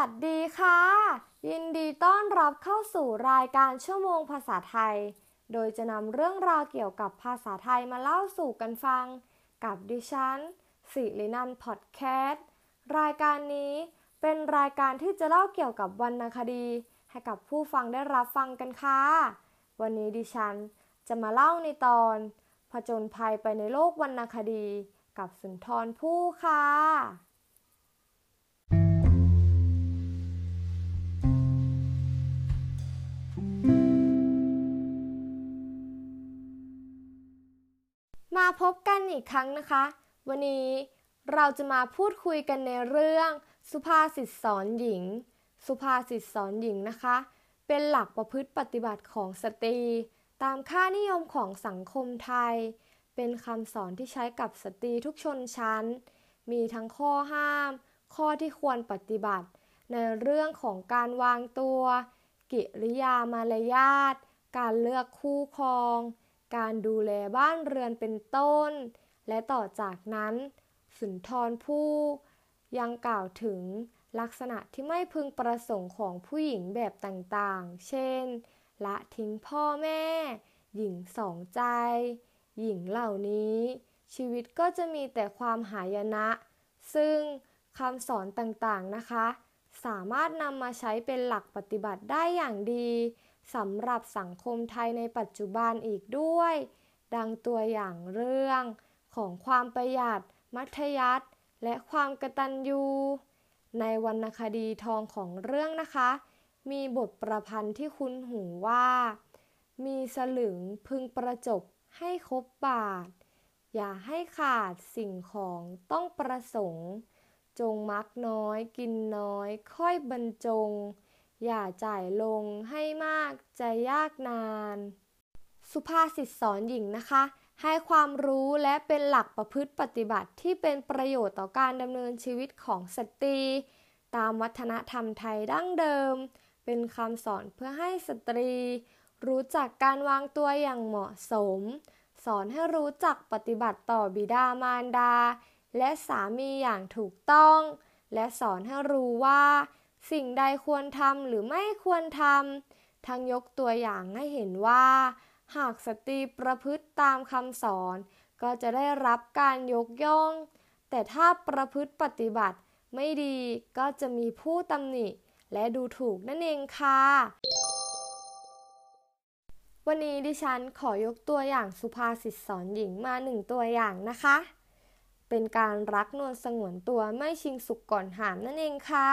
วัสดีค่ะ ยินดีต้อนรับเข้าสู่รายการชั่วโมงภาษาไทย โดยจะนำเรื่องราวเกี่ยวกับภาษาไทยมาเล่าสู่กันฟัง กับดิฉันสิรินันพอดแคสต์รายการนี้เป็นรายการที่จะเล่าเกี่ยวกับวรรณคดี ให้กับผู้ฟังได้รับฟังกันค่ะ วันนี้ดิฉันจะมาเล่าในตอน ผจญภัยไปในโลกวรรณคดี กับสุนทรภู่ค่ะ มาพบกันอีกครั้งนะคะ วันนี้เราจะมาพูดคุยกันในเรื่องสุภาษิตสอนหญิง สุภาษิตสอนหญิงนะคะ เป็นหลักประพฤติปฏิบัติของสตรี ตามค่านิยมของสังคมไทย เป็นคำสอนที่ใช้กับสตรีทุกชนชั้น มีทั้งข้อห้าม ข้อที่ควรปฏิบัติ ในเรื่องของการวางตัว กิริยามารยาท การเลือกคู่ครอง การดูแลบ้านเรือนเป็นต้น และต่อจากนั้น สุนทรภู่ยังกล่าวถึงลักษณะที่ไม่พึงประสงค์ของผู้หญิงแบบต่างๆ เช่น ละทิ้งพ่อแม่ หญิงสองใจ หญิงเหล่านี้ ชีวิตก็จะมีแต่ความหายนะ ซึ่งคำสอนต่างๆนะคะ สามารถนำมาใช้เป็นหลักปฏิบัติได้อย่างดี สำหรับสังคมไทยในปัจจุบันอีกด้วย ดังตัวอย่างเรื่องของความประหยัด มัธยัติและความกระตัญญูในวรรณคดีทองของเรื่องนะคะ มีบทประพันธ์ที่คุ้นหูว่า มีสลึงพึงประจบให้ครบบาท อย่าให้ขาดสิ่งของต้องประสงค์ จงมักน้อยกินน้อยค่อยบรรจง อย่าจ่ายลงให้มากจะยากนาน สุภาษิตสอนหญิงนะคะ ให้ความรู้และเป็นหลักประพฤติปฏิบัติที่เป็นประโยชน์ต่อการดำเนินชีวิตของสตรี ตามวัฒนธรรมไทยดั้งเดิม เป็นคำสอนเพื่อให้สตรี รู้จักการวางตัวอย่างเหมาะสม สอนให้รู้จักปฏิบัติต่อบิดามารดา และสามีอย่างถูกต้อง และสอนให้รู้ว่า สิ่งใดควรทำหรือไม่ควรทำทั้งยกตัวอย่างให้เห็นว่า หากสตรีประพฤติตามคำสอน ก็จะได้รับการยกย่อง แต่ถ้าประพฤติปฏิบัติไม่ดีก็จะมีผู้ตำหนิ และดูถูกนั่นเองค่ะ วันนี้ดิฉันขอยกตัวอย่างสุภาษิตสอนหญิงมาหนึ่งตัวอย่างนะคะ เป็นการรักนวลสงวนตัวไม่ชิงสุกก่อนหามนั่นเองค่ะ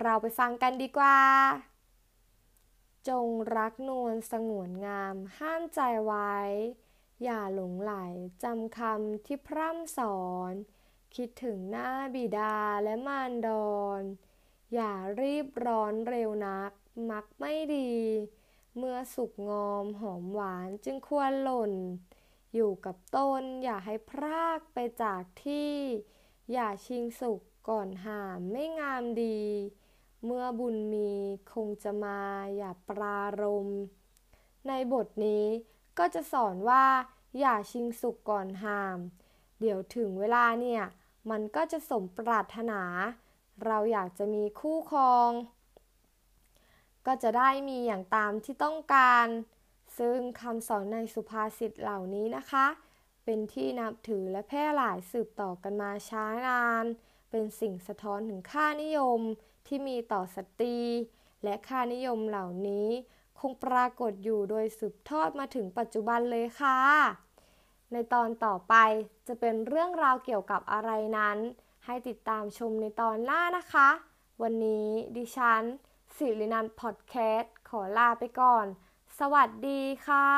เราไปฟังกันดีกว่า จงรักนวลสงวนงาม ห้ามใจไว้ อย่าหลงไหลจำคำที่พร่ำสอน คิดถึงหน้าบิดาและมารดอนอย่ารีบร้อนเร็วนัก มักไม่ดี เมื่อสุกงอมหอมหวานจึงควรหล่น อยู่กับต้นอย่าให้พรากไปจากที่ อย่าชิงสุกก่อนหามไม่งามดี เมื่อบุญมีคงจะมาอย่าปรารม ในบทนี้ก็จะสอนว่า อย่าชิงสุกก่อนหาม เดี๋ยวถึงเวลาเนี่ย มันก็จะสมปรารถนา เราอยากจะมีคู่ครอง ก็จะได้มีอย่างตามที่ต้องการ ซึ่งคำสอนในสุภาษิตเหล่านี้นะคะ เป็นที่นับถือและแพร่หลายสืบต่อกันมาช้านาน เป็นสิ่งสะท้อนถึงค่านิยมที่มีต่อสตรี และค่านิยมเหล่านี้ คงปรากฏอยู่โดยสืบทอดมาถึงปัจจุบันเลยค่ะ ในตอนต่อไปจะเป็นเรื่องราวเกี่ยวกับอะไรนั้น ให้ติดตามชมในตอนหน้านะคะ วันนี้ดิฉันสิรินันพอดแคสต์ขอลาไปก่อน สวัสดีค่ะ